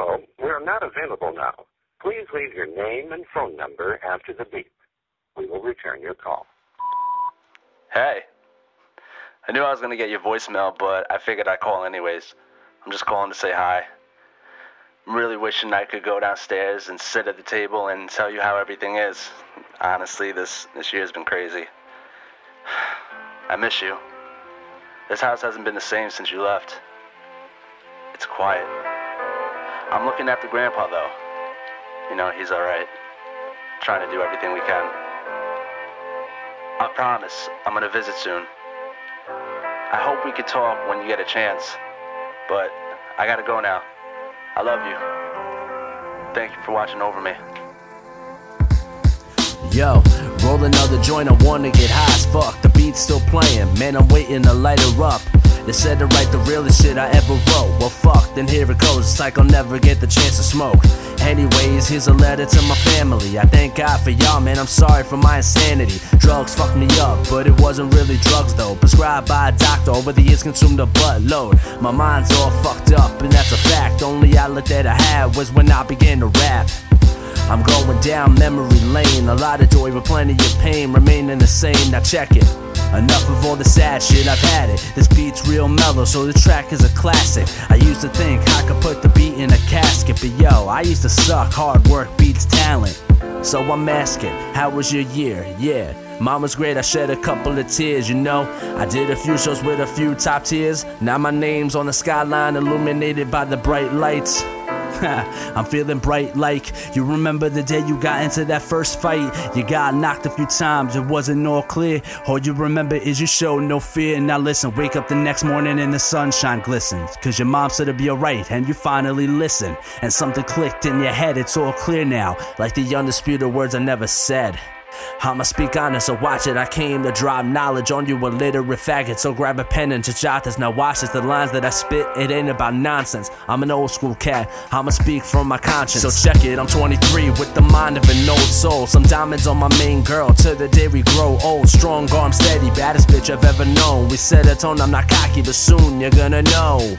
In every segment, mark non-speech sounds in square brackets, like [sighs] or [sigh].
Hello, we are not available now. Please leave your name and phone number after the beep. We will return your call. Hey. I knew I was going to get your voicemail, but I figured I'd call anyways. I'm just calling to say hi. I'm really wishing I could go downstairs and sit at the table and tell you how everything is. Honestly, this, this year's been crazy. [sighs] I miss you. This house hasn't been the same since you left. It's quiet. I'm looking after Grandpa, though. You know, he's alright. Trying to do everything we can. I promise I'm gonna visit soon. I hope we could talk when you get a chance. But I gotta go now. I love you. Thank you for watching over me. Yo, roll another joint, I wanna get high as fuck. The beat's still playing, man, I'm waiting to light her up. They said to write the realest shit I ever wrote. Well, fuck, then here it goes. It's like I'll never get the chance to smoke. Anyways, here's a letter to my family. I thank God for y'all, man. I'm sorry for my insanity. Drugs fucked me up, but it wasn't really drugs though. Prescribed by a doctor, over the years consumed a buttload. My mind's all fucked up, and that's a fact. Only outlet that I had was when I began to rap. I'm going down memory lane. A lot of joy, but plenty of pain. Remaining the same, now check it. Enough of all the sad shit, I've had it. This beat's real mellow, so the track is a classic. I used to think I could put the beat in a casket, but yo, I used to suck. Hard work beats talent. So I'm asking, how was your year? Yeah. Was great, I shed a couple of tears, you know. I did a few shows with a few top tiers. Now my name's on the skyline, illuminated by the bright lights. [laughs] I'm feeling bright like you remember the day you got into that first fight. You got knocked a few times, it wasn't all clear. All you remember is you showed no fear. And now listen, wake up the next morning and the sunshine glistens. Cause your mom said it'd be alright, and you finally listened. And something clicked in your head, it's all clear now. Like the undisputed words I never said. I'ma speak honest, so watch it. I came to drop knowledge on you, illiterate faggot. So grab a pen and jot this. Now watch this. The lines that I spit, it ain't about nonsense. I'm an old school cat. I'ma speak from my conscience. So check it. I'm 23 with the mind of an old soul. Some diamonds on my main girl. To the day we grow old, strong arm steady, baddest bitch I've ever known. We set a tone. I'm not cocky, but soon you're gonna know.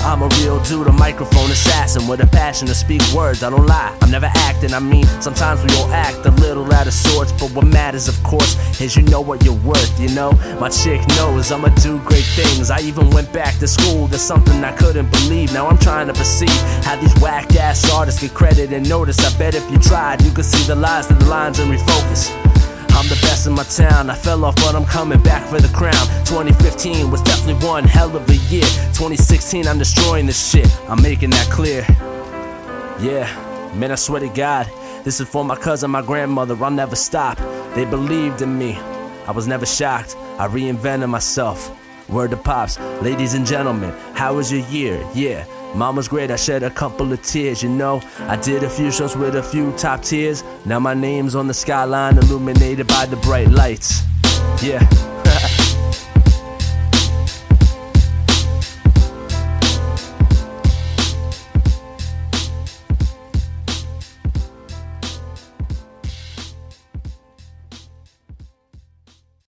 I'm a real dude, a microphone assassin with a passion to speak words. I don't lie, I'm never acting. I mean, sometimes we all act a little out of sorts, but what matters, of course, is you know what you're worth. You know, my chick knows I'ma do great things. I even went back to school. There's something I couldn't believe. Now I'm trying to perceive how these whack ass artists get credit and notice. I bet if you tried, you could see the lies and the lines and refocus. I'm the best in my town. I fell off, but I'm coming back for the crown. 2015 was definitely one hell of a year. 2016, I'm destroying this shit. I'm making that clear. Yeah, man, I swear to God, this is for my cousin, my grandmother. I'll never stop. They believed in me. I was never shocked. I reinvented myself. Word to pops, ladies and gentlemen, how was your year? Yeah. Mama's great, I shed a couple of tears, you know. I did a few shows with a few top tiers. Now my name's on the skyline, illuminated by the bright lights. Yeah.